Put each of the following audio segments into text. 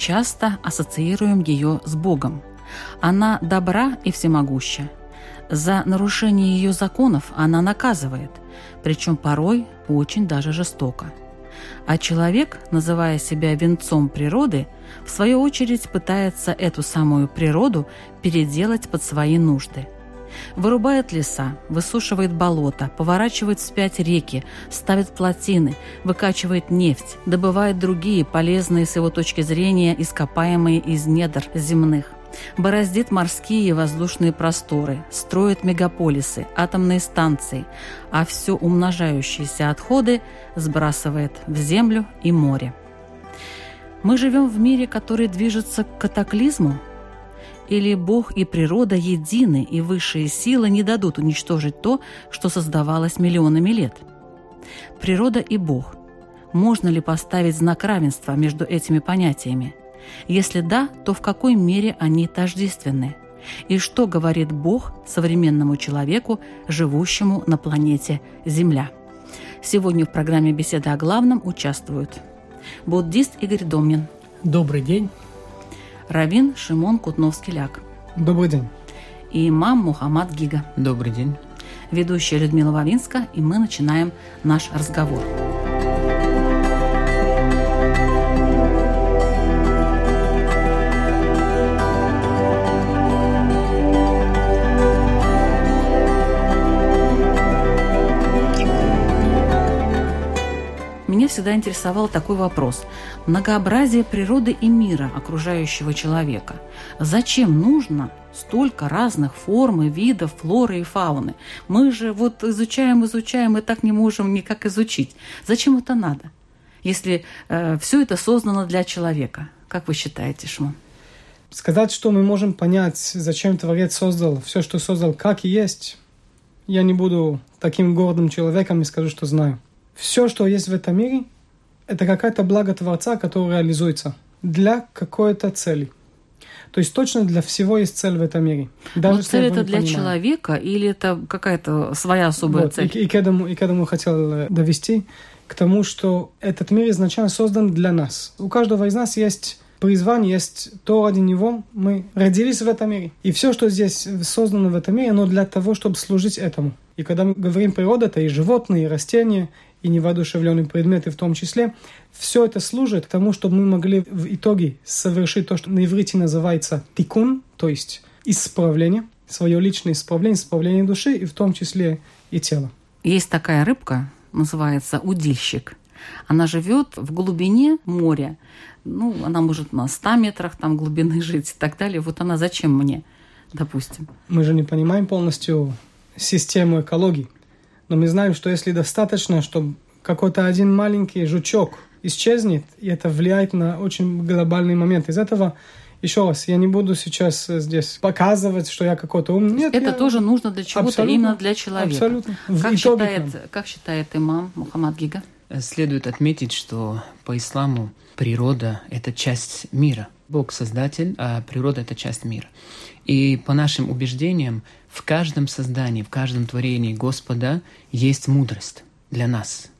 Часто ассоциируем ее с Богом. Она добра и всемогуща. За нарушение ее законов она наказывает, причем порой очень даже жестоко. А человек, называя себя венцом природы, в свою очередь пытается эту самую природу переделать под свои нужды – Вырубает леса, высушивает болота, поворачивает вспять реки, ставит плотины, выкачивает нефть, добывает другие полезные с его точки зрения ископаемые из недр земных бороздит морские и воздушные просторы, строит мегаполисы, атомные станции, а все умножающиеся отходы сбрасывает в землю и море. Мы живем в мире, который движется к катаклизму, или Бог и природа едины, и высшие силы не дадут уничтожить то, что создавалось миллионами лет? Природа и Бог. Можно ли поставить знак равенства между этими понятиями? Если да, то в какой мере они тождественны? И что говорит Бог современному человеку, живущему на планете Земля? Сегодня в программе «Беседа о главном» участвуют буддист Игорь Домнин. Добрый день. Равин Шимон Кутновский-Ляк. Добрый день. И имам Мухаммад Гига. Добрый день. Ведущая Людмила Вавинска, и мы начинаем наш разговор. Меня всегда интересовал такой вопрос. Многообразие природы и мира, окружающего человека. Зачем нужно столько разных форм и видов флоры и фауны? Мы же вот изучаем, изучаем и так не можем никак изучить. Зачем это надо? Если э, все это создано для человека. Как вы считаете, Шмон? Сказать, что мы можем понять, зачем Творец создал все, что создал, как и есть, я не буду таким гордым человеком и скажу, что знаю все, что есть в этом мире, это какая-то благо Творца, которая реализуется для какой-то цели. То есть точно для всего есть цель в этом мире. Даже Но цель это для понимаем. человека или это какая-то своя особая вот, цель? И, и, к этому, и к этому хотел э, довести, к тому, что этот мир изначально создан для нас. У каждого из нас есть призвание, есть то, ради него мы родились в этом мире. И все, что здесь создано в этом мире, оно для того, чтобы служить этому. И когда мы говорим природа, это и животные, и растения, и невоодушевленные предметы в том числе, все это служит к тому, чтобы мы могли в итоге совершить то, что на иврите называется тикун, то есть исправление, свое личное исправление, исправление души, и в том числе и тела. Есть такая рыбка, называется удильщик. Она живет в глубине моря. Ну, она может на 100 метрах там глубины жить и так далее. Вот она зачем мне, допустим? Мы же не понимаем полностью систему экологии. Но мы знаем, что если достаточно, чтобы какой-то один маленький жучок исчезнет, и это влияет на очень глобальный момент. Из этого еще раз, я не буду сейчас здесь показывать, что я какой-то умный. Нет, это я... тоже нужно для чего-то, именно для человека. Абсолютно. как, считает, как считает имам Мухаммад Гига? Следует отметить, что по исламу природа – это часть мира. Бог – создатель, а природа – это часть мира. И по нашим убеждениям, в каждом создании, в каждом творении Господа есть мудрость для нас.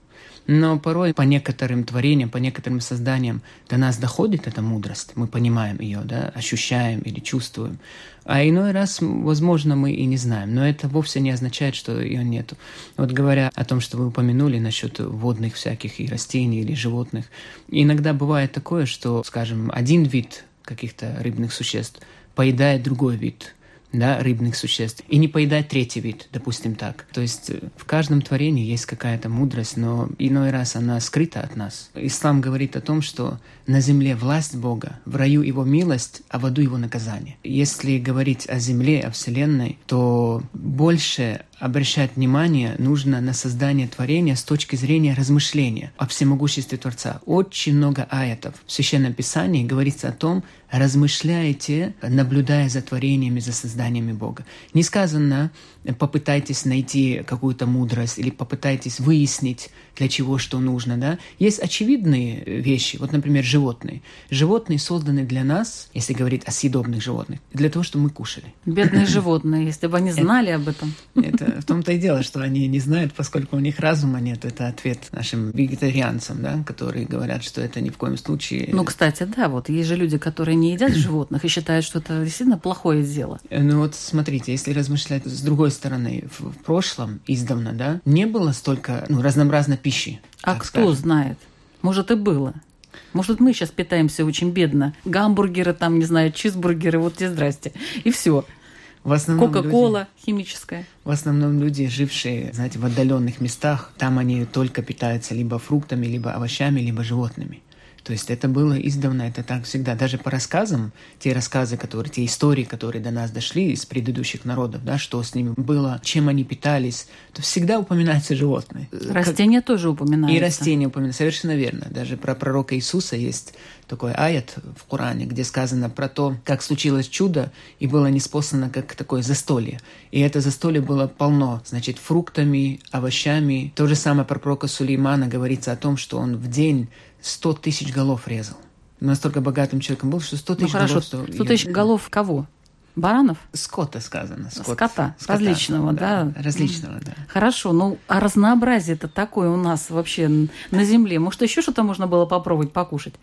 Но порой по некоторым творениям, по некоторым созданиям до нас доходит эта мудрость, мы понимаем ее, да, ощущаем или чувствуем. А иной раз, возможно, мы и не знаем, но это вовсе не означает, что ее нету. Вот говоря о том, что вы упомянули насчет водных всяких и растений или животных, иногда бывает такое, что, скажем, один вид каких-то рыбных существ поедает другой вид да, рыбных существ, и не поедать третий вид, допустим так. То есть э, в каждом творении есть какая-то мудрость, но иной раз она скрыта от нас. Ислам говорит о том, что на земле власть Бога, в раю его милость, а в аду его наказание. Если говорить о земле, о Вселенной, то больше обращать внимание нужно на создание творения с точки зрения размышления о всемогуществе Творца. Очень много аятов в Священном Писании говорится о том, размышляйте, наблюдая за творениями, за созданиями Бога. Не сказано, попытайтесь найти какую-то мудрость или попытайтесь выяснить, для чего что нужно. Да? Есть очевидные вещи, вот, например, животные. Животные созданы для нас, если говорить о съедобных животных, для того, чтобы мы кушали. Бедные животные, если бы они знали об этом. Это в том-то и дело, что они не знают, поскольку у них разума нет. Это ответ нашим вегетарианцам, да, которые говорят, что это ни в коем случае... Ну, кстати, да, вот есть же люди, которые не едят животных и считают, что это действительно плохое дело. Ну вот смотрите, если размышлять с другой стороны, в прошлом, издавна, да, не было столько ну, разнообразной пищи. А кто скажем. знает? Может, и было. Может, мы сейчас питаемся очень бедно. Гамбургеры, там, не знаю, чизбургеры, вот тебе здрасте. И все. В основном Кока-кола люди, химическая. В основном люди, жившие, знаете, в отдаленных местах, там они только питаются либо фруктами, либо овощами, либо животными. То есть это было издавна, это так всегда. Даже по рассказам, те рассказы, которые, те истории, которые до нас дошли из предыдущих народов, да, что с ними было, чем они питались, то всегда упоминаются животные. Растения как... тоже упоминаются. И растения упоминаются, совершенно верно. Даже про пророка Иисуса есть такой аят в Коране, где сказано про то, как случилось чудо, и было неспослано как такое застолье. И это застолье было полно, значит, фруктами, овощами. То же самое про пророка Сулеймана говорится о том, что он в день 100 тысяч голов резал. Настолько богатым человеком был, что 100 тысяч ну, хорошо, голов... 100 тысяч голов кого? Баранов? Скота сказано. Скот. Скота, Скота, различного, да, да? Различного, да. Хорошо, ну а разнообразие это такое у нас вообще на земле. Может, еще что-то можно было попробовать покушать?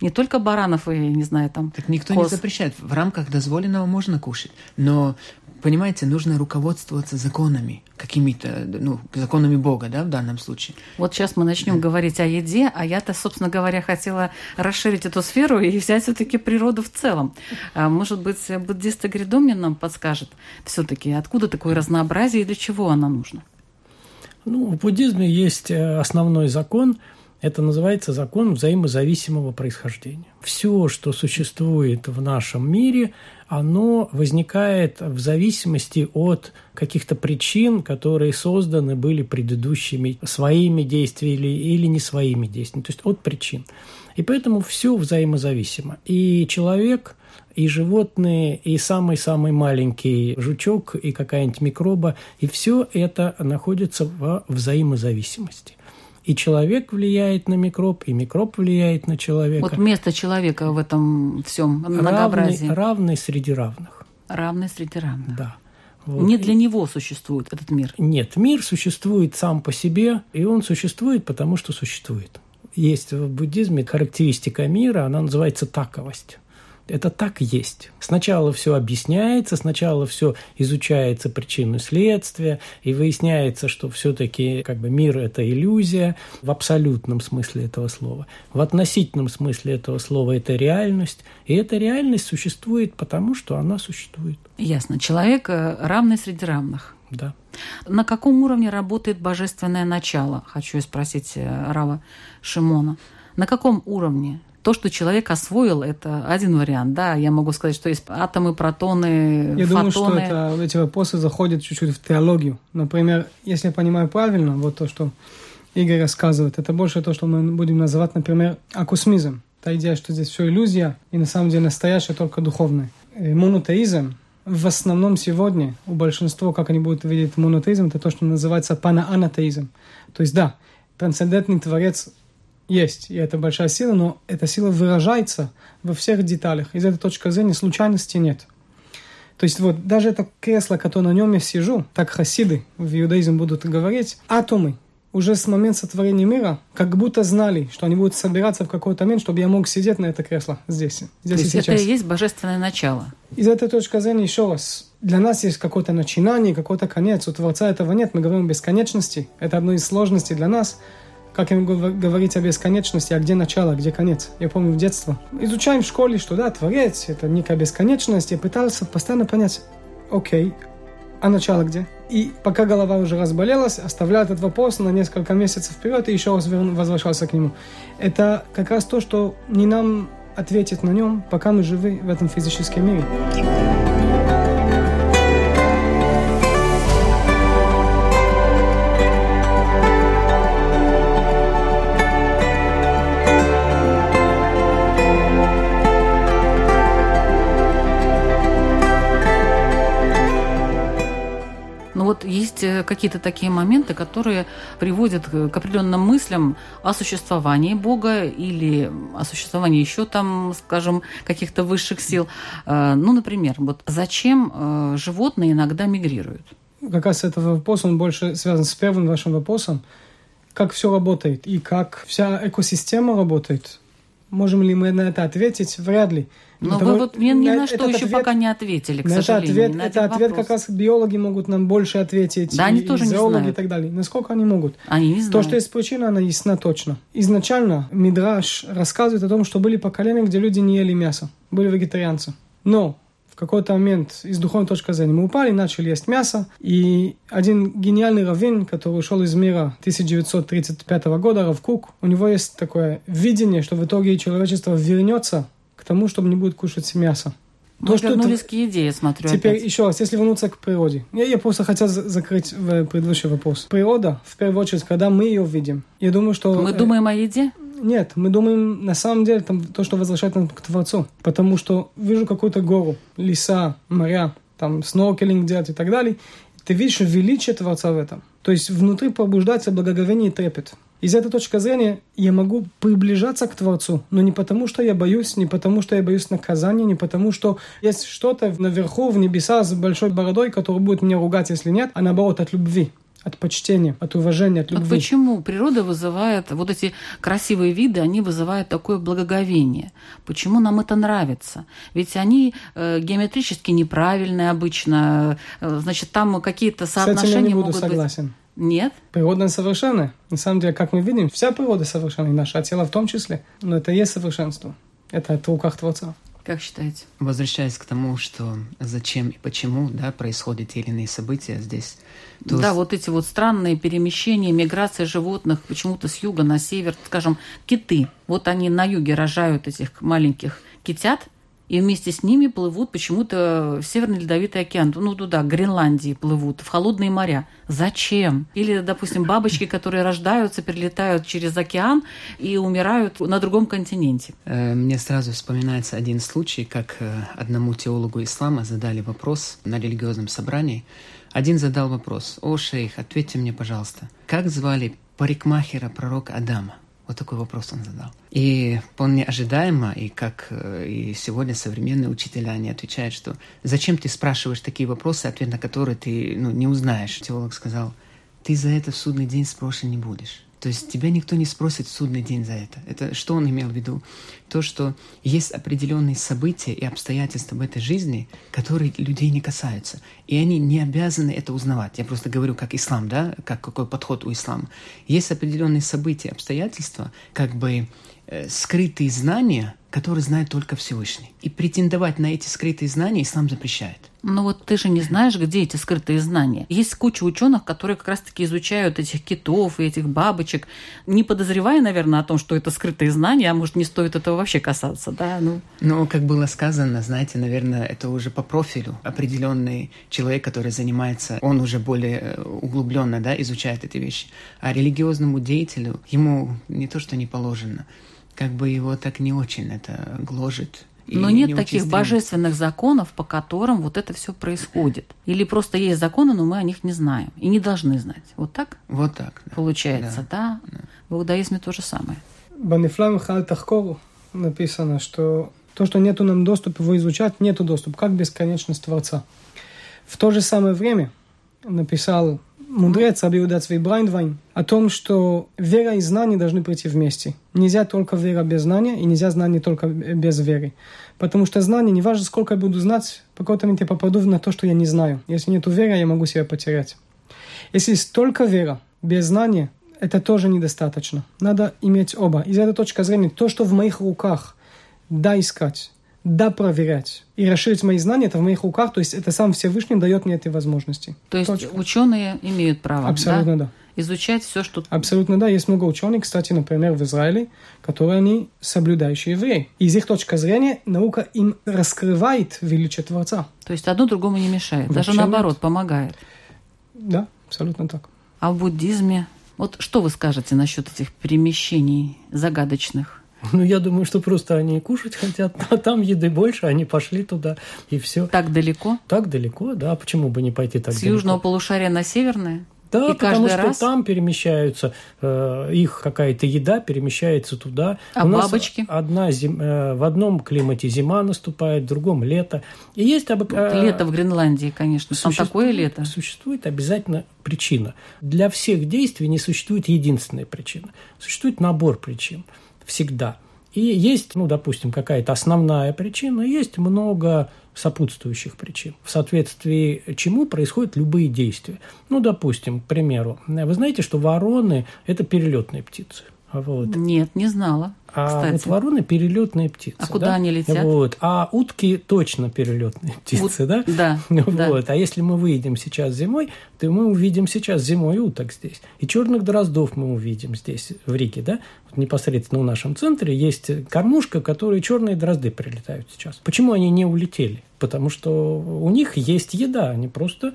Не только баранов и, не знаю, там... Так никто коз. не запрещает. В рамках дозволенного можно кушать. Но понимаете, нужно руководствоваться законами, какими-то, ну, законами Бога, да, в данном случае. Вот сейчас мы начнем говорить о еде, а я-то, собственно говоря, хотела расширить эту сферу и взять все-таки природу в целом. А, может быть, буддист Агридомнин нам подскажет все-таки, откуда такое разнообразие и для чего оно нужно? Ну, в буддизме есть э, основной закон – это называется закон взаимозависимого происхождения. Все, что существует в нашем мире, оно возникает в зависимости от каких-то причин, которые созданы были предыдущими своими действиями или не своими действиями, то есть от причин. И поэтому все взаимозависимо. И человек, и животные, и самый-самый маленький жучок, и какая-нибудь микроба, и все это находится в взаимозависимости. И человек влияет на микроб, и микроб влияет на человека. Вот место человека в этом всем многообразии. Равный, равный среди равных. Равный среди равных. Да. Вот. Не для него существует этот мир. Нет, мир существует сам по себе, и он существует, потому что существует. Есть в буддизме характеристика мира, она называется таковость. Это так есть. Сначала все объясняется, сначала все изучается причину следствия, и выясняется, что все-таки как бы мир – это иллюзия в абсолютном смысле этого слова. В относительном смысле этого слова это реальность, и эта реальность существует потому, что она существует. Ясно. Человек э, равный среди равных. Да. На каком уровне работает божественное начало? Хочу спросить э, Рава Шимона. На каком уровне? То, что человек освоил, это один вариант. Да, я могу сказать, что есть атомы, протоны, я фотоны. Я думаю, что это, эти вопросы заходят чуть-чуть в теологию. Например, если я понимаю правильно, вот то, что Игорь рассказывает, это больше то, что мы будем называть, например, акусмизм. Та идея, что здесь все иллюзия, и на самом деле настоящее только духовное. И монотеизм, в основном сегодня у большинства, как они будут видеть монотеизм, это то, что называется панаанатеизм. То есть, да, трансцендентный Творец есть, и это большая сила, но эта сила выражается во всех деталях. Из этой точки зрения случайности нет. То есть вот даже это кресло, которое на нем я сижу, так хасиды в иудаизме будут говорить, атомы уже с момента сотворения мира как будто знали, что они будут собираться в какой-то момент, чтобы я мог сидеть на это кресло здесь, здесь То и сейчас. это и есть божественное начало. Из этой точки зрения, еще раз, для нас есть какое-то начинание, какой-то конец. У Творца этого нет. Мы говорим о бесконечности. Это одно из сложностей для нас – как им говорить о бесконечности, а где начало, а где конец. Я помню в детстве. Изучаем в школе, что да, Творец – это некая бесконечность. Я пытался постоянно понять, окей, а начало где? И пока голова уже разболелась, оставлял этот вопрос на несколько месяцев вперед и еще раз возвращался к нему. Это как раз то, что не нам ответить на нем, пока мы живы в этом физическом мире. Какие-то такие моменты, которые приводят к определенным мыслям о существовании Бога или о существовании еще там, скажем, каких-то высших сил. Э, ну, например, вот зачем э, животные иногда мигрируют? Как раз этот вопрос, он больше связан с первым вашим вопросом. Как все работает и как вся экосистема работает. Можем ли мы на это ответить? Вряд ли. Но вы вот мне ни на что еще ответ, пока не ответили, к сожалению. Ответ, это ответ как раз биологи могут нам больше ответить. Да, они и, тоже и не знают. и так далее. Насколько они могут? Они не знают. То, что есть причина, она ясна точно. Изначально Мидраш рассказывает о том, что были поколения, где люди не ели мясо, были вегетарианцы. Но в какой-то момент из духовной точки зрения мы упали, начали есть мясо, и один гениальный раввин, который ушел из мира 1935 года, Равкук, у него есть такое видение, что в итоге человечество вернется к тому, чтобы не будет кушать мясо. Мы То, вернулись что к еде, я смотрю. Теперь опять. еще раз, если вернуться к природе. Я, я просто хотел закрыть предыдущий вопрос. Природа, в первую очередь, когда мы ее видим, я думаю, что... Мы э, думаем о еде? Нет, мы думаем, на самом деле, там, то, что возвращает нас к Творцу. Потому что вижу какую-то гору, леса, моря, там, сноркелинг делать и так далее. Ты видишь величие Творца в этом. То есть внутри пробуждается благоговение и трепет. Из этой точки зрения я могу приближаться к Творцу, но не потому, что я боюсь, не потому, что я боюсь наказания, не потому, что есть что-то наверху, в небесах с большой бородой, который будет меня ругать, если нет, а наоборот от любви от почтения, от уважения, от любви. Вот почему природа вызывает, вот эти красивые виды, они вызывают такое благоговение? Почему нам это нравится? Ведь они э, геометрически неправильные обычно, э, значит, там какие-то соотношения С этим я не буду могут согласен. быть... Нет? Природа совершенная. На самом деле, как мы видим, вся природа совершенна, и наше тело в том числе. Но это есть совершенство. Это в руках Творца. Как считаете? Возвращаясь к тому, что зачем и почему да, происходят те или иные события здесь. То да, вот эти вот странные перемещения, миграция животных почему-то с юга на север, скажем, киты. Вот они на юге рожают этих маленьких китят, и вместе с ними плывут почему-то в Северный Ледовитый океан, ну туда, к Гренландии плывут, в холодные моря. Зачем? Или, допустим, бабочки, которые рождаются, перелетают через океан и умирают на другом континенте. Э, мне сразу вспоминается один случай, как э, одному теологу ислама задали вопрос на религиозном собрании. Один задал вопрос, «О, шейх, ответьте мне, пожалуйста, как звали парикмахера пророка Адама?» Вот такой вопрос он задал. И вполне ожидаемо, и как э, и сегодня современные учителя, они отвечают, что зачем ты спрашиваешь такие вопросы, ответ на которые ты ну, не узнаешь. Теолог сказал, ты за это в судный день спрошен не будешь. То есть тебя никто не спросит в судный день за это. Это что он имел в виду? То, что есть определенные события и обстоятельства в этой жизни, которые людей не касаются. И они не обязаны это узнавать. Я просто говорю как ислам, да, как какой подход у ислама. Есть определенные события, обстоятельства, как бы э, скрытые знания, которые знает только Всевышний. И претендовать на эти скрытые знания ислам запрещает. Но вот ты же не знаешь, где эти скрытые знания. Есть куча ученых, которые как раз-таки изучают этих китов и этих бабочек, не подозревая, наверное, о том, что это скрытые знания, а может, не стоит этого вообще касаться, да? Ну, ну как было сказано, знаете, наверное, это уже по профилю. Определенный человек, который занимается, он уже более э, углубленно, да, изучает эти вещи. А религиозному деятелю ему не то, что не положено, как бы его так не очень это гложет. Но нет не таких божественных законов, по которым вот это все происходит. Или просто есть законы, но мы о них не знаем и не должны знать. Вот так? Вот так. Да. Получается, да? да? да. В иудаизме то же самое. Банифлам Халтахкову написано, что то, что нету нам доступа его изучать, нету доступа, как бесконечность Творца. В то же самое время написал мудрец Абиуда Цвей Брайндвайн о том, что вера и знание должны прийти вместе. Нельзя только вера без знания, и нельзя знание только без веры. Потому что знание, не важно, сколько я буду знать, по какой-то момент я попаду на то, что я не знаю. Если нет веры, я могу себя потерять. Если есть только вера, без знания, это тоже недостаточно. Надо иметь оба. Из этой точки зрения, то, что в моих руках, да, искать, допроверять и расширить мои знания, это в моих руках, то есть это сам Всевышний дает мне эти возможности. То есть Точка. ученые имеют право Абсолютно да? да. изучать все, что... Абсолютно да. Есть много ученых, кстати, например, в Израиле, которые они соблюдающие евреи. Из их точки зрения наука им раскрывает величие Творца. То есть одно другому не мешает, Вообще даже наоборот, нет. помогает. Да, абсолютно так. А в буддизме... Вот что вы скажете насчет этих перемещений загадочных? Ну, я думаю, что просто они кушать хотят, а там еды больше, они пошли туда, и все. Так далеко? Так далеко, да, почему бы не пойти так С далеко? южного полушария на северное? Да, И потому что раз? там перемещаются, э, их какая-то еда перемещается туда. А У нас бабочки? Одна зим, э, в одном климате зима наступает, в другом лето. И есть обык- э, Лето в Гренландии, конечно. Там такое лето. Существует обязательно причина. Для всех действий не существует единственная причина. Существует набор причин. Всегда. И есть, ну, допустим, какая-то основная причина, есть много сопутствующих причин, в соответствии чему происходят любые действия. Ну, допустим, к примеру, вы знаете, что вороны – это перелетные птицы. Вот. Нет, не знала. А кстати. вот вороны перелетные птицы. А куда да? они летят? Вот. А утки точно перелетные птицы, Ут- да? да, Вот. да. А если мы выйдем сейчас зимой, то мы увидим сейчас зимой уток здесь. И черных дроздов мы увидим здесь, в Риге, да? Вот непосредственно в нашем центре есть кормушка, в которой черные дрозды прилетают сейчас. Почему они не улетели? Потому что у них есть еда, они просто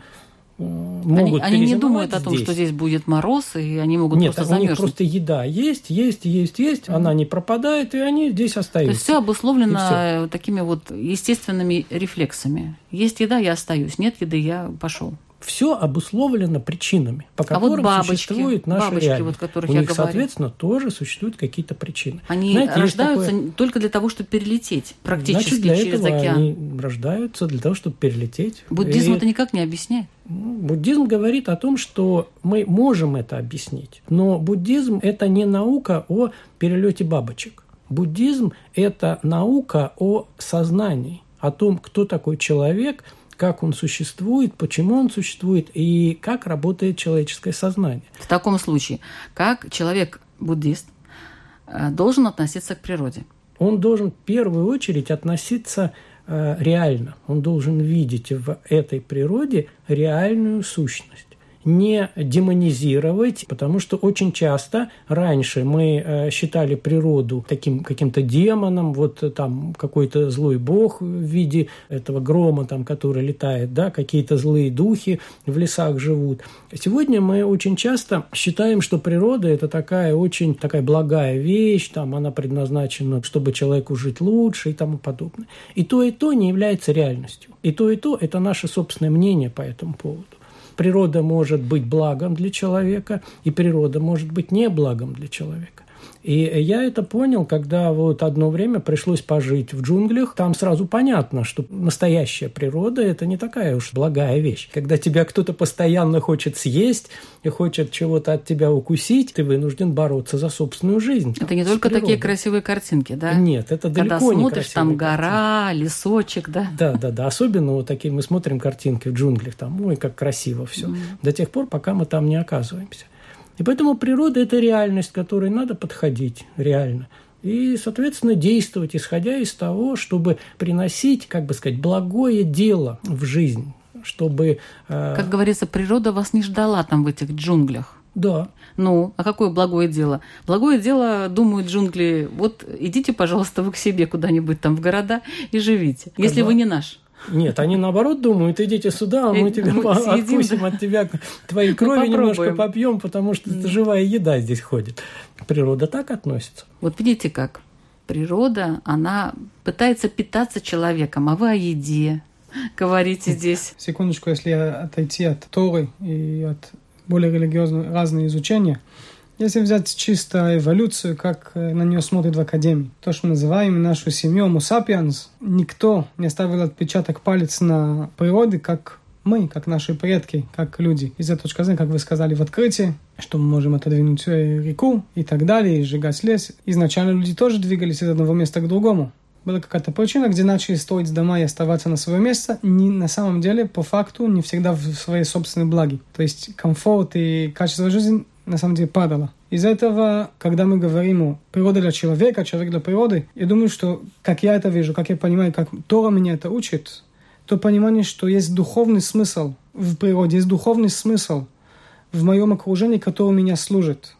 э, Они, могут они не думают о том, здесь. что здесь будет мороз, и они могут Нет, просто у них замерзнуть. просто еда есть, есть, есть, есть, она не пропадает, и они здесь То остаются. есть все обусловлено э, такими вот естественными рефлексами. Есть еда, я остаюсь. Нет еды, я пошел. Все обусловлено причинами, по А вот которым бабочки, существует наша бабочки, реальность. вот которых У я них, говорю. соответственно, тоже существуют какие-то причины. Они Знаете, рождаются такое- только для того, чтобы перелететь практически Значит, для через этого океан. они рождаются для того, чтобы перелететь. Буддизм И, это никак не объясняет. ну, Буддизм говорит о том, что мы можем это объяснить, но буддизм – это не наука о перелете бабочек. Буддизм – это наука о сознании, о том, кто такой человек, как он существует, почему он существует и как работает человеческое сознание. В таком случае, как человек-буддист э, должен относиться к природе? Он должен в первую очередь относиться э, реально. Он должен видеть в этой природе реальную сущность. Не демонизировать, потому что очень часто раньше мы э, считали природу таким каким-то демоном, вот там какой-то злой бог в виде этого грома, там, который летает, да, какие-то злые духи в лесах живут. Сегодня мы очень часто считаем, что природа – это такая очень такая благая вещь, там она предназначена, чтобы человеку жить лучше и тому подобное. И то, и то не является реальностью. И то, и то – это наше собственное мнение по этому поводу. Природа может быть благом для человека, и природа может быть не благом для человека. И я это понял, когда вот одно время пришлось пожить в джунглях. Там сразу понятно, что настоящая природа – это не такая уж благая вещь. Когда тебя кто-то постоянно хочет съесть и хочет чего-то от тебя укусить, ты вынужден бороться за собственную жизнь. Это не только такие природой. красивые картинки, да? Нет, это Когда далеко не смотришь, там гора, лесочек, да? да, да, да. Особенно вот такие мы смотрим картинки в джунглях, там, ой, как красиво все. До тех пор, пока мы там не оказываемся. И поэтому природа – это реальность, к которой надо подходить реально. И, соответственно, действовать, исходя из того, чтобы приносить, как бы сказать, благое дело в жизнь, чтобы… э, Как говорится, природа вас не ждала там в этих джунглях. Да, Ну, а какое благое дело? Благое дело, думают джунгли, вот идите, пожалуйста, вы к себе куда-нибудь там в города и живите, если Когда- вы не наш. Нет, они наоборот думают, идите сюда, а мы тебе мы по- съедим, откусим от тебя твоей крови немножко попьем, потому что это живая еда здесь ходит. Природа так относится. Вот видите как? Природа, она пытается питаться человеком, а вы о еде говорите здесь. Секундочку, если отойти от Торы и от более религиозного разные изучения, если взять чисто эволюцию, как э, на нее смотрят в Академии, то, что мы называем нашу семью Homo sapiens, никто не оставил отпечаток палец на природе, как мы, как наши предки, как люди. Из этой точки зрения, как вы сказали в открытии, что мы можем отодвинуть реку и так далее, и сжигать лес. Изначально люди тоже двигались из одного места к другому. Была какая-то причина, где начали строить дома и оставаться на свое место, не, на самом деле, по факту, не всегда в своей собственной благе. То есть комфорт и качество жизни на самом деле падало. Из-за этого, когда мы говорим о природе для человека, человек для природы, я думаю, что, как я это вижу, как я понимаю, как Тора меня это учит, то понимание, что есть духовный смысл в природе, есть духовный смысл в моем окружении, который меня служит.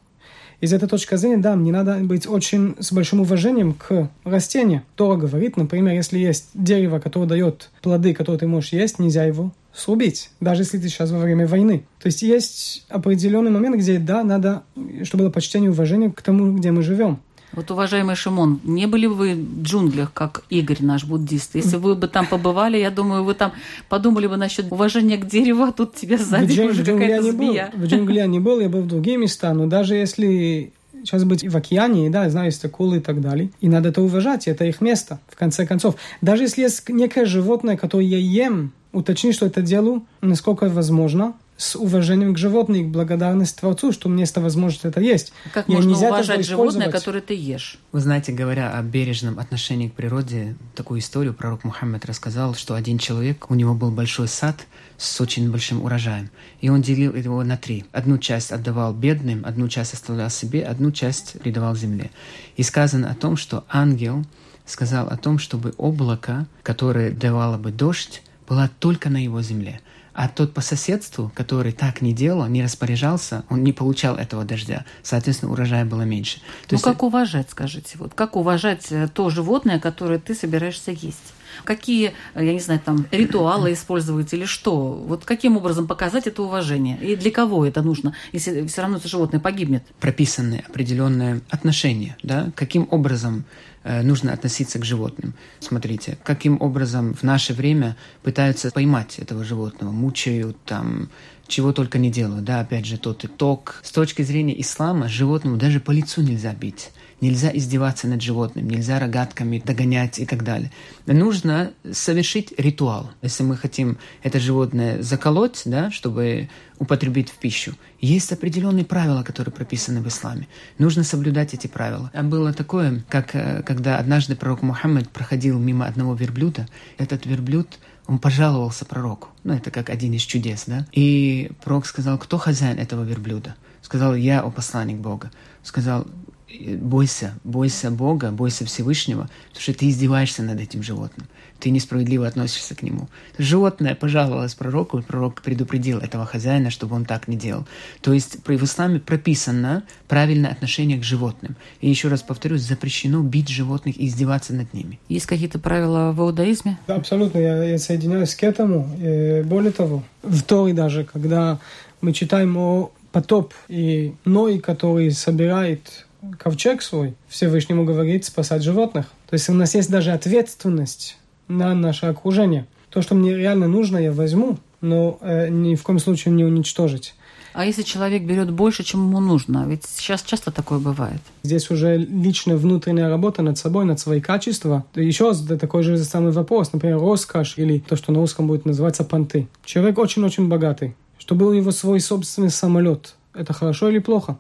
Из этой точки зрения, да, мне надо быть очень с большим уважением к растению. Тора говорит, например, если есть дерево, которое дает плоды, которые ты можешь есть, нельзя его срубить, даже если ты сейчас во время войны. То есть есть определенный момент, где, да, надо, чтобы было почтение и уважение к тому, где мы живем. Вот, уважаемый Шимон, не были вы в джунглях, как Игорь наш буддист? Если вы бы там побывали, я думаю, вы там подумали бы насчет уважения к дереву, а тут тебя сзади в уже какая-то змея. Был. В джунглях я не был, я был в другие места, но даже если сейчас быть в океане, да, знаю, есть акулы и так далее. И надо это уважать, это их место, в конце концов. Даже если есть некое животное, которое я ем, уточни, что это делаю, насколько возможно, с уважением к животным и к благодарности Творцу, что меня есть возможность это есть. Как Я можно уважать животное, которое ты ешь? Вы знаете, говоря о бережном отношении к природе, такую историю пророк Мухаммед рассказал, что один человек, у него был большой сад с очень большим урожаем, и он делил его на три. Одну часть отдавал бедным, одну часть оставлял себе, одну часть передавал земле. И сказано о том, что ангел сказал о том, чтобы облако, которое давало бы дождь, было только на его земле. А тот по соседству, который так не делал, не распоряжался, он не получал этого дождя. Соответственно, урожая было меньше. То ну есть... как уважать, скажите? Вот как уважать э, то животное, которое ты собираешься есть? Какие, э, я не знаю, там ритуалы использовать или что? Вот каким образом показать это уважение? И для кого это нужно, если все равно это животное погибнет? Прописаны определенные отношения, да? Каким образом Э, нужно относиться к животным. Смотрите, каким образом в наше время пытаются поймать этого животного, мучают, там, чего только не делают. Да, опять же, тот итог. С точки зрения ислама, животному даже по лицу нельзя бить. Нельзя издеваться над животным, нельзя рогатками догонять и так далее. Нужно совершить ритуал. Если мы хотим это животное заколоть, да, чтобы употребить в пищу, есть определенные правила, которые прописаны в исламе. Нужно соблюдать эти правила. А было такое, как э, когда однажды пророк Мухаммед проходил мимо одного верблюда, этот верблюд он пожаловался пророку. Ну, это как один из чудес, да? И пророк сказал, кто хозяин этого верблюда? Сказал, я, о посланник Бога. Сказал, бойся, бойся Бога, бойся Всевышнего, потому что ты издеваешься над этим животным. Ты несправедливо относишься к нему. Животное пожаловалось пророку, и пророк предупредил этого хозяина, чтобы он так не делал. То есть в исламе прописано правильное отношение к животным. И еще раз повторюсь, запрещено бить животных и издеваться над ними. Есть какие-то правила в иудаизме? Да, абсолютно, я, я соединяюсь к этому. И более того, в Торе даже, когда мы читаем о потоп и Ной, который собирает ковчег свой, Всевышнему говорит спасать животных. То есть у нас есть даже ответственность на наше окружение. То, что мне реально нужно, я возьму, но э, ни в коем случае не уничтожить. А если человек берет больше, чем ему нужно? Ведь сейчас часто такое бывает. Здесь уже личная внутренняя работа над собой, над свои качества. Еще такой же самый вопрос, например, роскошь или то, что на русском будет называться понты. Человек очень-очень богатый. Чтобы у него свой собственный самолет, это хорошо или плохо?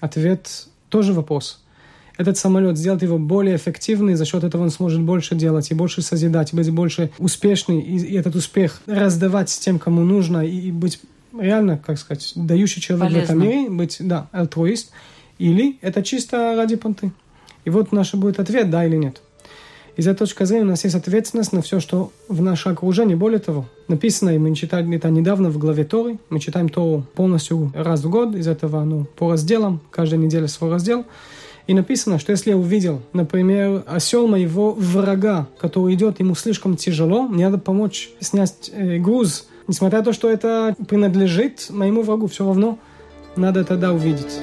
Ответ тоже вопрос. Этот самолет сделать его более эффективный, за счет этого он сможет больше делать и больше созидать, и быть больше успешный, и, и этот успех раздавать тем, кому нужно, и, и быть реально, как сказать, дающий человек Полезно. в этом мире, быть, да, альтруист, или это чисто ради понты. И вот наш будет ответ, да или нет. Из этой точки зрения у нас есть ответственность на все, что в наше окружение. Более того, написано, и мы читали это недавно в главе Торы, мы читаем Тору полностью раз в год, из этого ну, по разделам, каждая неделя свой раздел. И написано, что если я увидел, например, осел моего врага, который идет, ему слишком тяжело, мне надо помочь снять э, груз, несмотря на то, что это принадлежит моему врагу, все равно надо тогда увидеть.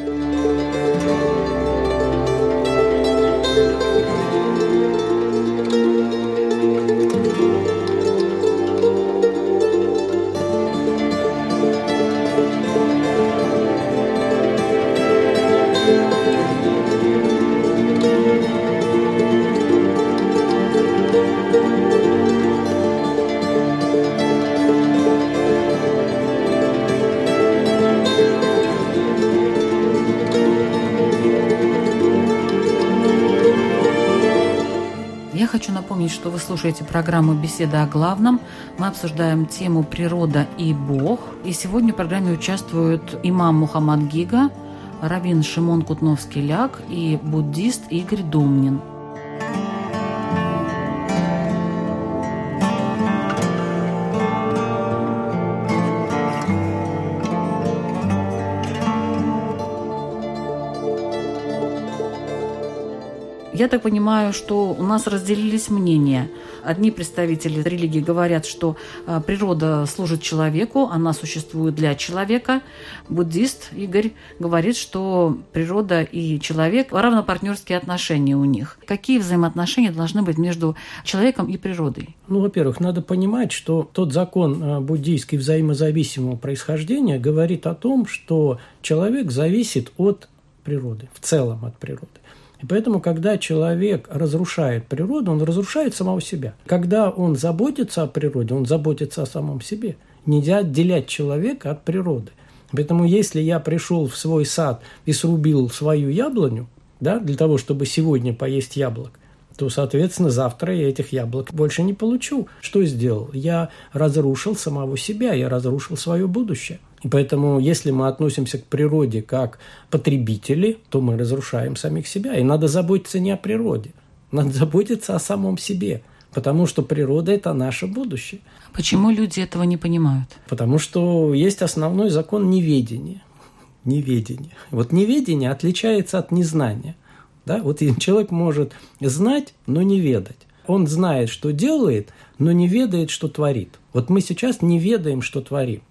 Напомнить, что вы слушаете программу «Беседа о главном». Мы обсуждаем тему «Природа и Бог». И сегодня в программе участвуют имам Мухаммад Гига, раввин Шимон Кутновский-Ляк и буддист Игорь Думнин – Я так понимаю, что у нас разделились мнения. Одни представители религии говорят, что а, природа служит человеку, она существует для человека. Буддист Игорь говорит, что природа и человек равнопартнерские отношения у них. Какие взаимоотношения должны быть между человеком и природой? Ну, во-первых, надо понимать, что тот закон а, буддийский взаимозависимого происхождения говорит о том, что человек зависит от природы, в целом от природы. И поэтому, когда человек разрушает природу, он разрушает самого себя. Когда он заботится о природе, он заботится о самом себе. Нельзя отделять человека от природы. Поэтому, если я пришел в свой сад и срубил свою яблоню, да, для того, чтобы сегодня поесть яблок, то, соответственно, завтра я этих яблок больше не получу. Что сделал? Я разрушил самого себя, я разрушил свое будущее. И поэтому, если мы относимся к природе как потребители, то мы разрушаем самих себя. И надо заботиться не о природе, надо заботиться о самом себе. Потому что природа – это наше будущее. Почему люди этого не понимают? Потому что есть основной закон неведения. Неведение. Вот неведение отличается от незнания. Да? Вот человек может знать, но не ведать. Он знает, что делает, но не ведает, что творит. Вот мы сейчас не ведаем, что творим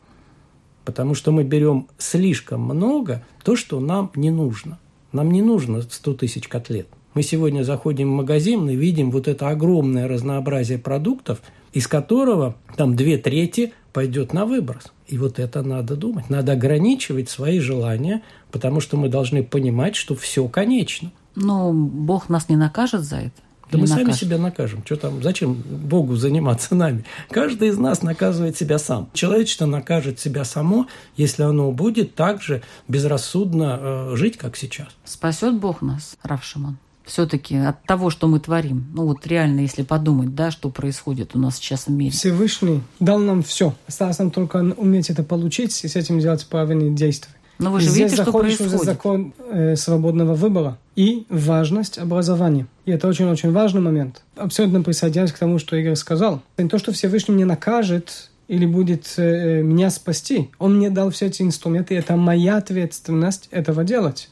потому что мы берем слишком много то, что нам не нужно. Нам не нужно 100 тысяч котлет. Мы сегодня заходим в магазин и видим вот это огромное разнообразие продуктов, из которого там две трети пойдет на выброс. И вот это надо думать. Надо ограничивать свои желания, потому что мы должны понимать, что все конечно. Но Бог нас не накажет за это. Да мы накажем. сами себя накажем. Что там, зачем Богу заниматься нами? Каждый из нас наказывает себя сам. Человечество накажет себя само, если оно будет так же безрассудно э, жить, как сейчас. Спасет Бог нас, Равшиман? все-таки от того, что мы творим. Ну вот реально, если подумать, да, что происходит у нас сейчас в мире. Всевышний дал нам все. Осталось нам только уметь это получить и с этим делать правильные действия. Но вы же Здесь видите, что происходит. уже закон э, свободного выбора и важность образования. И это очень-очень важный момент. Абсолютно присоединяюсь к тому, что Игорь сказал. Не то, что Всевышний меня накажет или будет э, меня спасти. Он мне дал все эти инструменты, это моя ответственность этого делать.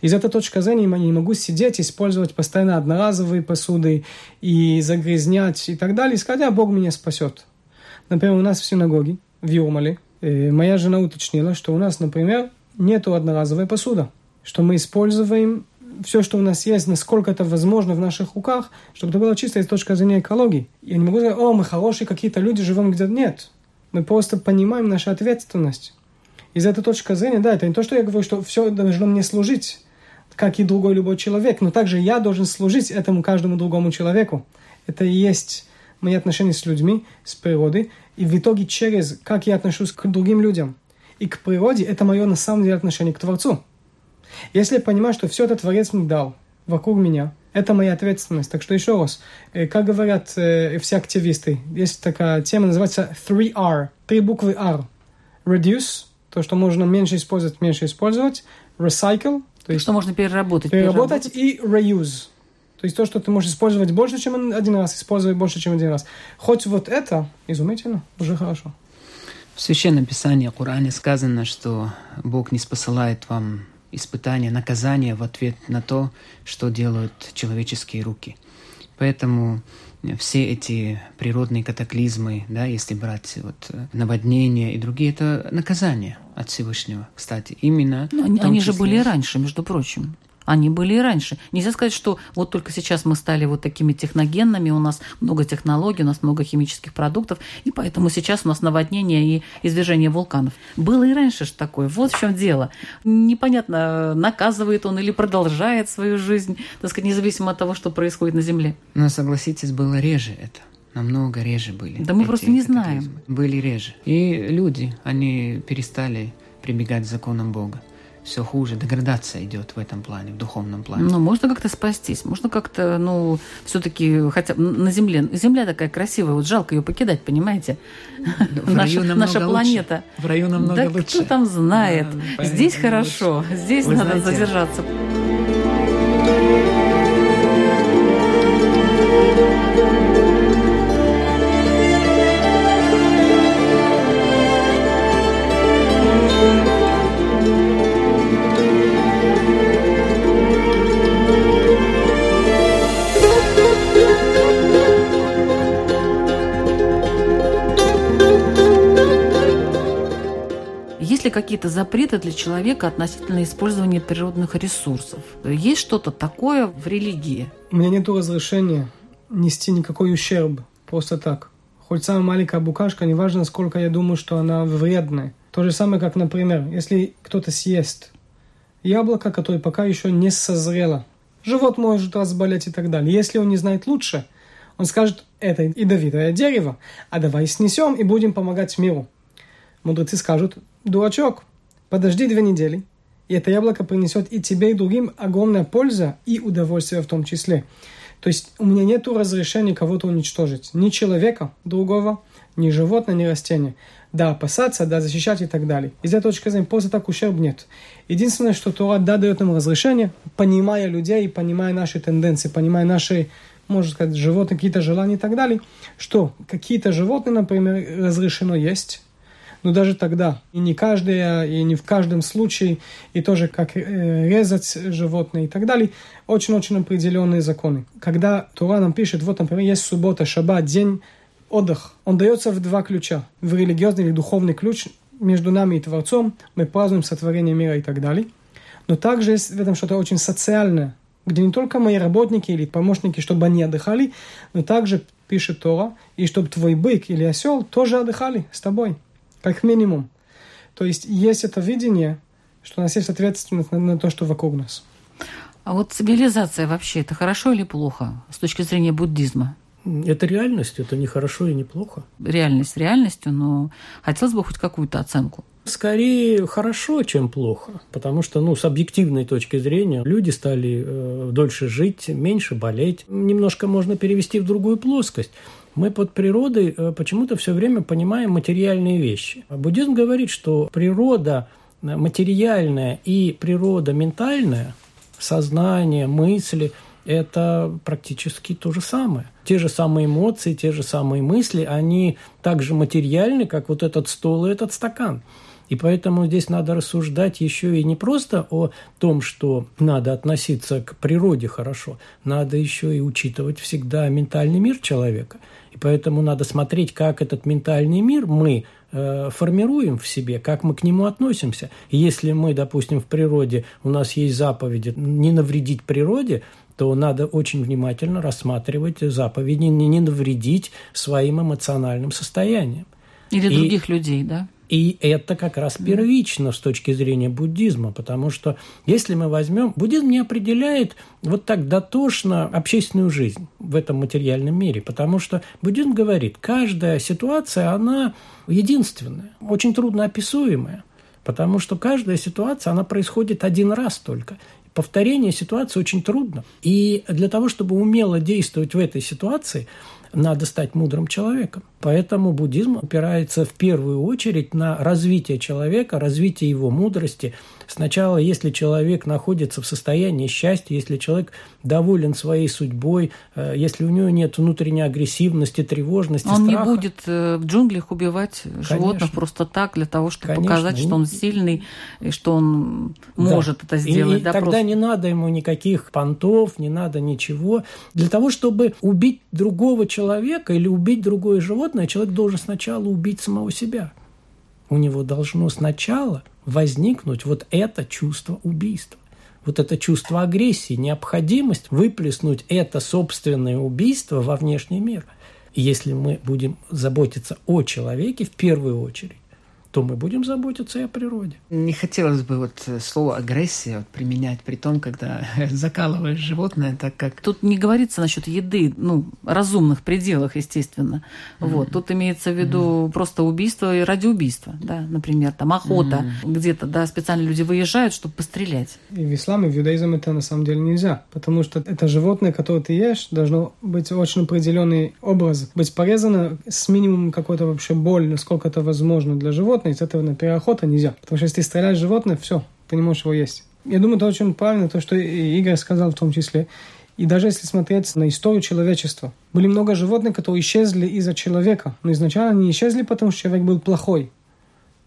Из этой точки зрения я не могу сидеть, использовать постоянно одноразовые посуды и загрязнять и так далее, и сказать, а Бог меня спасет. Например, у нас в синагоге, в Юрмале, э, моя жена уточнила, что у нас, например, нету одноразовой посуды, что мы используем все, что у нас есть, насколько это возможно в наших руках, чтобы это было чисто с точки зрения экологии. Я не могу сказать, о, мы хорошие какие-то люди, живем где-то. Нет. Мы просто понимаем нашу ответственность. Из этой точки зрения, да, это не то, что я говорю, что все должно мне служить, как и другой любой человек, но также я должен служить этому каждому другому человеку. Это и есть мои отношения с людьми, с природой, и в итоге через как я отношусь к другим людям и к природе, это мое на самом деле отношение к Творцу. Если я понимаю, что все это Творец мне дал вокруг меня, это моя ответственность. Так что еще раз, э, как говорят э, все активисты, есть такая тема, называется 3R, три буквы R. Reduce, то, что можно меньше использовать, меньше использовать. Recycle, то есть... Что можно переработать. Переработать, переработать. и reuse. То есть то, что ты можешь использовать больше, чем один раз, использовать больше, чем один раз. Хоть вот это изумительно, уже хорошо. В Священном Писании, Коране сказано, что Бог не спосылает вам испытания, наказания в ответ на то, что делают человеческие руки. Поэтому все эти природные катаклизмы, да, если брать вот наводнения и другие, это наказание от Всевышнего, кстати, именно. Но они, они же были раньше, между прочим. Они были и раньше. Нельзя сказать, что вот только сейчас мы стали вот такими техногенными, у нас много технологий, у нас много химических продуктов, и поэтому сейчас у нас наводнение и извержение вулканов. Было и раньше же такое. Вот в чем дело. Непонятно, наказывает он или продолжает свою жизнь, так сказать, независимо от того, что происходит на Земле. Но согласитесь, было реже это намного реже были. Да мы просто не знаем. Были реже. И люди, они перестали прибегать к законам Бога. Все хуже, деградация идет в этом плане, в духовном плане. Ну, можно как-то спастись, можно как-то, ну, все-таки, хотя на Земле, Земля такая красивая, вот жалко ее покидать, понимаете? В наша, наша лучше. планета. В раю намного да лучше. кто там знает? Да, Здесь лучше. хорошо, здесь Вы надо знаете, задержаться. Есть ли какие-то запреты для человека относительно использования природных ресурсов? Есть что-то такое в религии? У меня нет разрешения нести никакой ущерб просто так. Хоть самая маленькая букашка, неважно, сколько я думаю, что она вредная. То же самое, как, например, если кто-то съест яблоко, которое пока еще не созрело. Живот может разболеть и так далее. Если он не знает лучше, он скажет, это ядовитое дерево, а давай снесем и будем помогать миру. Мудрецы скажут, дурачок, подожди две недели, и это яблоко принесет и тебе, и другим огромная польза и удовольствие в том числе. То есть у меня нет разрешения кого-то уничтожить. Ни человека другого, ни животное, ни растения. Да, опасаться, да, защищать и так далее. Из этой точки зрения просто так ущерб нет. Единственное, что Тора да, дает нам разрешение, понимая людей, понимая наши тенденции, понимая наши, можно сказать, животные, какие-то желания и так далее, что какие-то животные, например, разрешено есть, но даже тогда, и не каждое, и не в каждом случае, и тоже как э, резать животное и так далее, очень-очень определенные законы. Когда Тура нам пишет, вот, например, есть суббота, шаббат, день отдых, он дается в два ключа. В религиозный или духовный ключ между нами и Творцом, мы празднуем сотворение мира и так далее. Но также есть в этом что-то очень социальное, где не только мои работники или помощники, чтобы они отдыхали, но также пишет Тора, и чтобы твой бык или осел тоже отдыхали с тобой как минимум. То есть есть это видение, что у нас есть ответственность на, на то, что вокруг нас. А вот цивилизация вообще это хорошо или плохо с точки зрения буддизма? Это реальность, это не хорошо и не плохо. Реальность реальностью, но хотелось бы хоть какую-то оценку. Скорее хорошо, чем плохо, потому что, ну, с объективной точки зрения, люди стали э, дольше жить, меньше болеть. Немножко можно перевести в другую плоскость. Мы под природой э, почему-то все время понимаем материальные вещи. Буддизм говорит, что природа материальная и природа ментальная, сознание, мысли – это практически то же самое. Те же самые эмоции, те же самые мысли, они также материальны, как вот этот стол и этот стакан. И поэтому здесь надо рассуждать еще и не просто о том, что надо относиться к природе хорошо, надо еще и учитывать всегда ментальный мир человека. И поэтому надо смотреть, как этот ментальный мир мы э, формируем в себе, как мы к нему относимся. И если мы, допустим, в природе, у нас есть заповеди не навредить природе, то надо очень внимательно рассматривать заповеди не, не навредить своим эмоциональным состоянием. Или И- других людей, да? И это как раз первично с точки зрения буддизма, потому что если мы возьмем, буддизм не определяет вот так дотошно общественную жизнь в этом материальном мире, потому что буддизм говорит, каждая ситуация, она единственная, очень трудно описуемая, потому что каждая ситуация, она происходит один раз только. Повторение ситуации очень трудно. И для того, чтобы умело действовать в этой ситуации, надо стать мудрым человеком. Поэтому буддизм опирается в первую очередь на развитие человека, развитие его мудрости. Сначала, если человек находится в состоянии счастья, если человек доволен своей судьбой, э, если у него нет внутренней агрессивности, тревожности, Он не страха, будет э, в джунглях убивать животных Конечно. просто так, для того, чтобы Конечно. показать, что он сильный и что он может Да. это сделать. И, да, тогда просто. не надо ему никаких понтов, не надо ничего. Для того, чтобы убить другого человека или убить другое животное, человек должен сначала убить самого себя. У него должно сначала возникнуть вот это чувство убийства. Вот это чувство агрессии, необходимость выплеснуть это собственное убийство во внешний мир. Если мы будем заботиться о человеке в первую очередь, то мы будем заботиться и о природе. Не хотелось бы вот э, слово агрессия вот применять при том, когда закалываешь животное, так как... Тут не говорится насчет еды, ну, разумных пределах, естественно. Mm-hmm. Вот. Тут имеется в виду mm-hmm. просто убийство и ради убийства, да, например, там охота, mm-hmm. где-то, да, специально люди выезжают, чтобы пострелять. И в исламе, в иудаизме это на самом деле нельзя, потому что это животное, которое ты ешь, должно быть очень определенный образ, быть порезано с минимумом какой-то вообще боли, насколько это возможно для животного, животное, из этого на переохота нельзя. Потому что если ты стреляешь в животное, все, ты не можешь его есть. Я думаю, это очень правильно, то, что Игорь сказал в том числе. И даже если смотреть на историю человечества, были много животных, которые исчезли из-за человека. Но изначально они исчезли, потому что человек был плохой.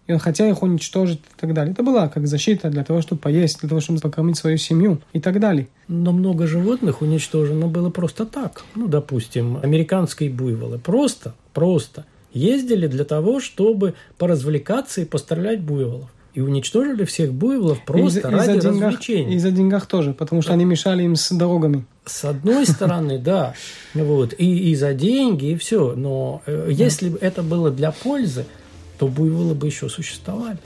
И он хотел их уничтожить и так далее. Это была как защита для того, чтобы поесть, для того, чтобы покормить свою семью и так далее. Но много животных уничтожено было просто так. Ну, допустим, американские буйволы. Просто, просто – ездили для того, чтобы поразвлекаться и пострелять буйволов. И уничтожили всех буйволов просто из, ради из деньгах, развлечений. И за деньгах тоже, потому что да. они мешали им с дорогами. С одной стороны, да. Вот, и, и за деньги, и все. Но э, если бы это было для пользы, то буйволы бы еще существовали.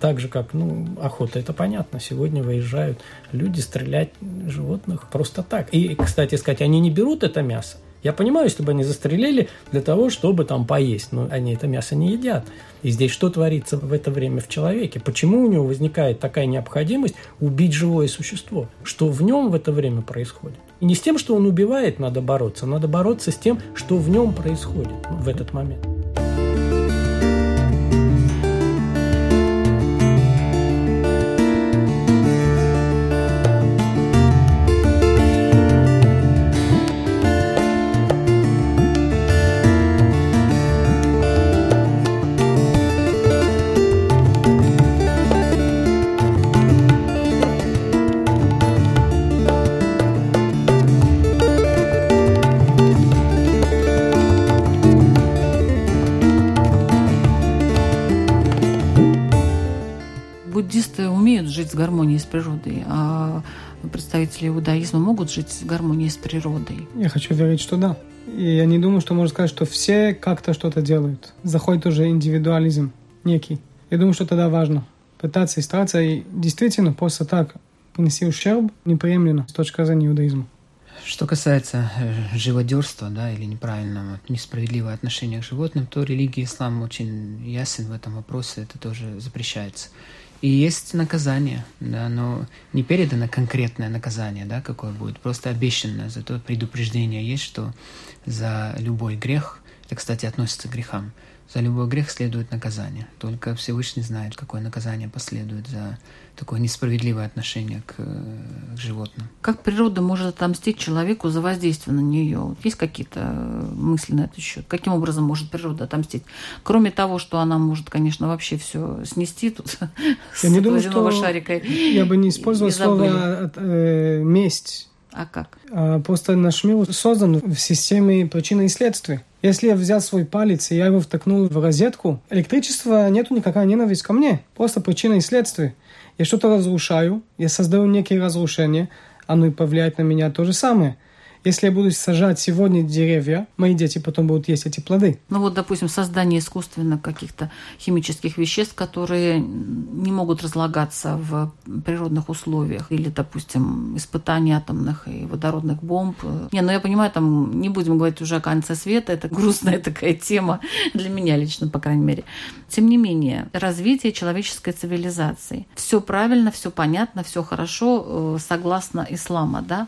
Так же, как, ну, охота, это понятно. Сегодня выезжают люди стрелять животных просто так. И, кстати сказать, они не берут это мясо. Я понимаю, если бы они застрелили для того, чтобы там поесть, но они это мясо не едят. И здесь что творится в это время в человеке? Почему у него возникает такая необходимость убить живое существо? Что в нем в это время происходит? И не с тем, что он убивает, надо бороться, надо бороться с тем, что в нем происходит в этот момент. Жить в гармонии с природой, а представители иудаизма могут жить в гармонии с природой? Я хочу верить, что да. И я не думаю, что можно сказать, что все как-то что-то делают. Заходит уже индивидуализм некий. Я думаю, что тогда важно пытаться и стараться, и действительно просто так принести ущерб неприемлемо с точки зрения иудаизма. Что касается э, живодерства, да, или неправильного, несправедливого отношения к животным, то религия ислам очень ясен в этом вопросе, это тоже запрещается. И есть наказание, да, но не передано конкретное наказание, да, какое будет, просто обещанное, зато предупреждение есть, что за любой грех, это, кстати, относится к грехам, за любой грех следует наказание. Только Всевышний знает, какое наказание последует за такое несправедливое отношение к, к животным. Как природа может отомстить человеку за воздействие на нее? Есть какие-то мысли на этот счет? Каким образом может природа отомстить? Кроме того, что она может, конечно, вообще все снести тут я не думаю, что шарика. Я бы не использовал слово э, месть. А как? А, просто наш мир создан в системе причины и следствия. Если я взял свой палец и я его втокнул в розетку, электричества нету никакая ненависть ко мне. Просто причина и следствие. Я что-то разрушаю, я создаю некие разрушения, оно и повлияет на меня то же самое. Если я буду сажать сегодня деревья, мои дети потом будут есть эти плоды. Ну вот, допустим, создание искусственно каких-то химических веществ, которые не могут разлагаться в природных условиях. Или, допустим, испытание атомных и водородных бомб. Не, ну я понимаю, там не будем говорить уже о конце света, это грустная такая тема для меня лично, по крайней мере. Тем не менее, развитие человеческой цивилизации. Все правильно, все понятно, все хорошо, э, согласно ислама, да?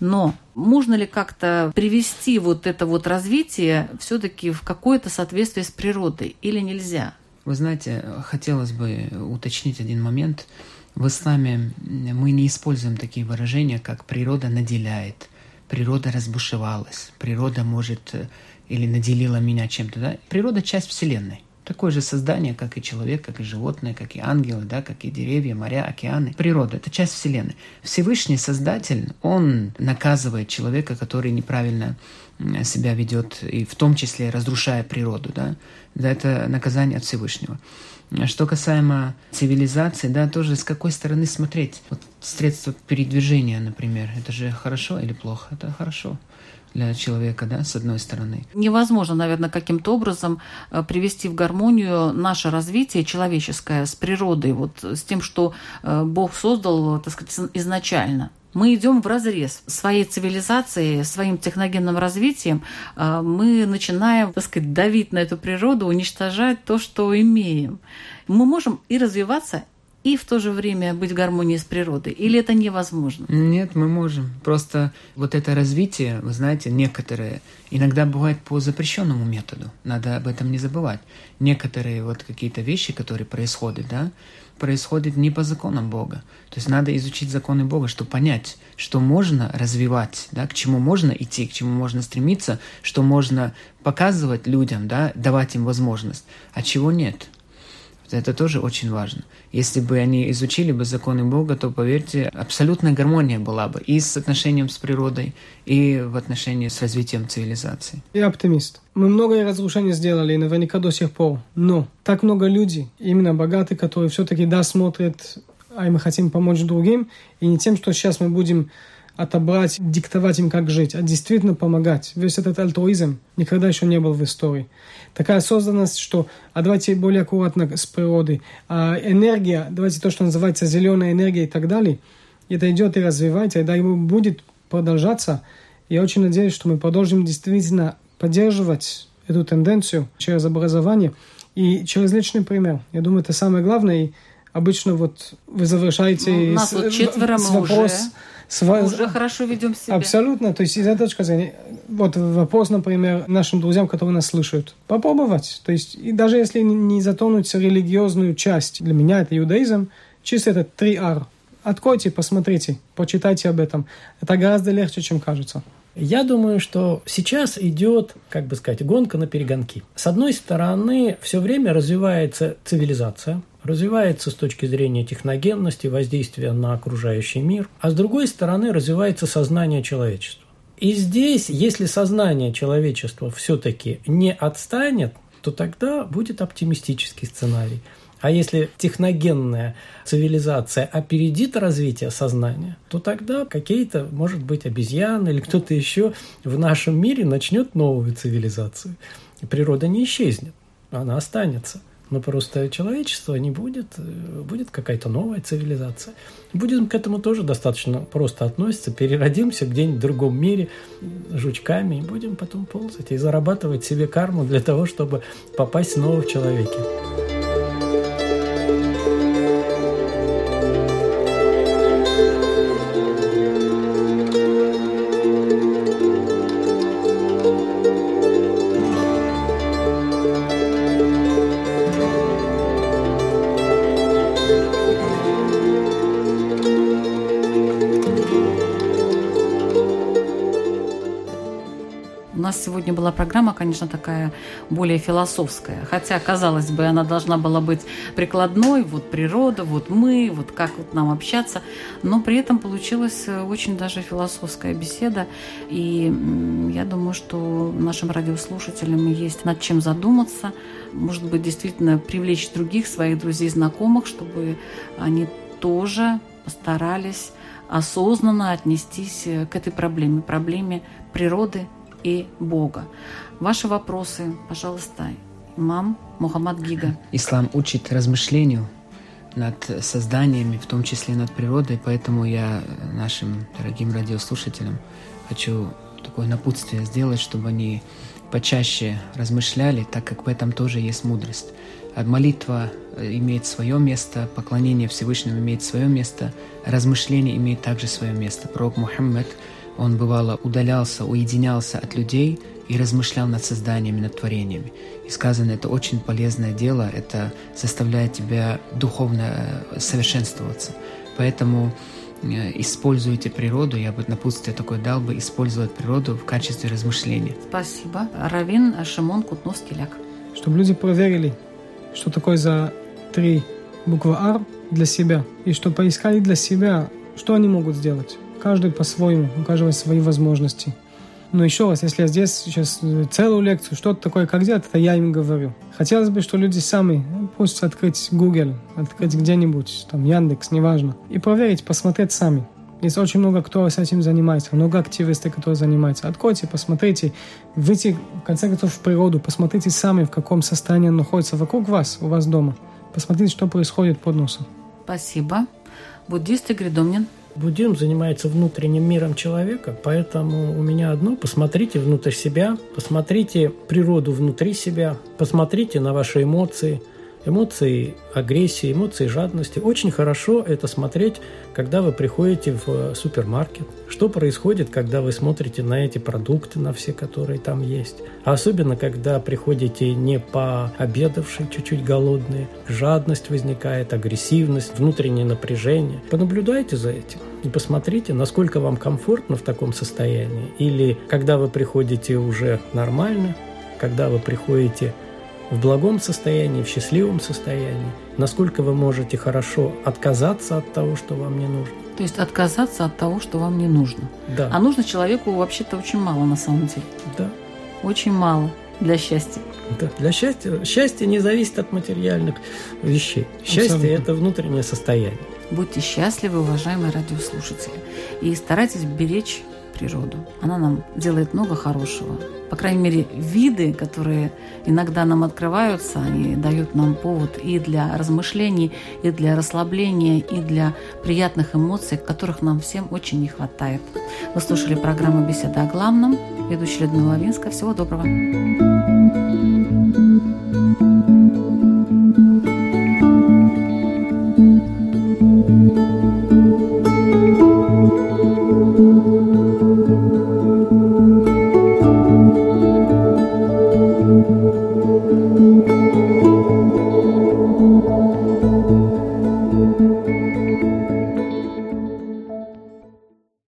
Но можно ли как-то привести вот это вот развитие все-таки в какое-то соответствие с природой или нельзя? Вы знаете, хотелось бы уточнить один момент. В исламе мы не используем такие выражения, как природа наделяет, природа разбушевалась, природа может э, или наделила меня чем-то. Да? Природа – часть Вселенной такое же создание, как и человек, как и животные, как и ангелы, да, как и деревья, моря, океаны. Природа — это часть Вселенной. Всевышний Создатель, он наказывает человека, который неправильно себя ведет, и в том числе разрушая природу, да, да это наказание от Всевышнего. Что касаемо цивилизации, да, тоже с какой стороны смотреть. Вот средства передвижения, например, это же хорошо или плохо? Это хорошо. Для человека, да, с одной стороны. Невозможно, наверное, каким-то образом э, привести в гармонию наше развитие человеческое с природой, вот с тем, что э, Бог создал, так сказать, изначально. Мы идем в разрез своей цивилизации, своим техногенным развитием. Э, мы начинаем, так сказать, давить на эту природу, уничтожать то, что имеем. Мы можем и развиваться, и в то же время быть в гармонии с природой? Или это невозможно? Нет, мы можем. Просто вот это развитие, вы знаете, некоторые иногда бывает по запрещенному методу. Надо об этом не забывать. Некоторые вот какие-то вещи, которые происходят, да, происходят не по законам Бога. То есть надо изучить законы Бога, чтобы понять, что можно развивать, да, к чему можно идти, к чему можно стремиться, что можно показывать людям, да, давать им возможность, а чего нет. Это тоже очень важно. Если бы они изучили бы законы Бога, то, поверьте, абсолютная гармония была бы и с отношением с природой, и в отношении с развитием цивилизации. Я оптимист. Мы многое разрушения сделали, и наверняка до сих пор. Но так много людей, именно богатые, которые все-таки, да, смотрят, а мы хотим помочь другим, и не тем, что сейчас мы будем отобрать, диктовать им, как жить, а действительно помогать. Весь этот альтруизм никогда еще не был в истории. Такая созданность, что а давайте более аккуратно с природой, а энергия, давайте то, что называется зеленая энергия и так далее, это идет и развивается, и да, ему будет продолжаться. Я очень надеюсь, что мы продолжим действительно поддерживать эту тенденцию через образование и через личный пример. Я думаю, это самое главное. И обычно вот вы завершаете ну, нас с, вот четверо с мы вопрос, уже Сва... Уже хорошо ведем себя. Абсолютно. То есть из этой точки зрения, вот вопрос, например, нашим друзьям, которые нас слышат. Попробовать. То есть и даже если не затронуть религиозную часть, для меня это иудаизм, чисто это 3R. Откройте, посмотрите, почитайте об этом. Это гораздо легче, чем кажется. Я думаю, что сейчас идет, как бы сказать, гонка на перегонки. С одной стороны, все время развивается цивилизация, развивается с точки зрения техногенности, воздействия на окружающий мир, а с другой стороны развивается сознание человечества. И здесь, если сознание человечества все-таки не отстанет, то тогда будет оптимистический сценарий. А если техногенная цивилизация опередит развитие сознания, то тогда какие-то, может быть, обезьяны или кто-то еще в нашем мире начнет новую цивилизацию. И природа не исчезнет, она останется. Но просто человечество не будет, э, будет какая-то новая цивилизация. Будем к этому тоже достаточно просто относиться. Переродимся где-нибудь в другом мире жучками и будем потом ползать и зарабатывать себе карму для того, чтобы попасть снова в человеке. Программа, конечно, такая более философская. Хотя, казалось бы, она должна была быть прикладной, вот природа, вот мы, вот как вот нам общаться. Но при этом получилась э, очень даже философская беседа. И я думаю, что нашим радиослушателям есть над чем задуматься. Может быть, действительно привлечь других своих друзей, знакомых, чтобы они тоже постарались осознанно отнестись э, к этой проблеме, проблеме природы и Бога. Ваши вопросы, пожалуйста, имам Мухаммад Гига. Ислам учит размышлению над созданиями, в том числе над природой, поэтому я нашим дорогим радиослушателям хочу такое напутствие сделать, чтобы они почаще размышляли, так как в этом тоже есть мудрость. Молитва э, имеет свое место, поклонение Всевышнему имеет свое место, размышление имеет также свое место. Пророк Мухаммад он бывало удалялся, уединялся от людей и размышлял над созданиями, над творениями. И сказано, это очень полезное дело, это заставляет тебя духовно э, совершенствоваться. Поэтому э, используйте природу, я бы напутствие такое дал бы, использовать природу в качестве размышления. Спасибо. Равин Шимон Кутнов-Киляк. Чтобы люди проверили, что такое за три буквы «Ар» для себя, и что поискали для себя, что они могут сделать. Каждый по-своему, у каждого свои возможности. Но еще раз, если я здесь сейчас целую лекцию, что-то такое, как делать, это я им говорю. Хотелось бы, что люди сами, ну, пусть открыть Google, открыть где-нибудь, там Яндекс, неважно, и проверить, посмотреть сами. Есть очень много кто с этим занимается, много активистов, которые занимаются. Откройте, посмотрите, выйти, в конце концов, в природу, посмотрите сами, в каком состоянии он находится вокруг вас, у вас дома. Посмотрите, что происходит под носом. Спасибо. Буддист Игорь Домнин. Буддизм занимается внутренним миром человека, поэтому у меня одно – посмотрите внутрь себя, посмотрите природу внутри себя, посмотрите на ваши эмоции – эмоции агрессии, эмоции жадности. Очень хорошо это смотреть, когда вы приходите в супермаркет. Что происходит, когда вы смотрите на эти продукты, на все, которые там есть. А особенно, когда приходите не пообедавшие, чуть-чуть голодные. Жадность возникает, агрессивность, внутреннее напряжение. Понаблюдайте за этим и посмотрите, насколько вам комфортно в таком состоянии. Или когда вы приходите уже нормально, когда вы приходите в благом состоянии, в счастливом состоянии, насколько вы можете хорошо отказаться от того, что вам не нужно. То есть отказаться от того, что вам не нужно. Да. А нужно человеку вообще-то очень мало на самом деле. Да. Очень мало для счастья. Да. Для счастья. Счастье не зависит от материальных вещей. Счастье Абсолютно. – это внутреннее состояние. Будьте счастливы, уважаемые радиослушатели. И старайтесь беречь природу. Она нам делает много хорошего. По крайней мере, виды, которые иногда нам открываются, они дают нам повод и для размышлений, и для расслабления, и для приятных эмоций, которых нам всем очень не хватает. Вы слушали программу «Беседа о главном». Ведущая Людмила Лавинска. Всего доброго.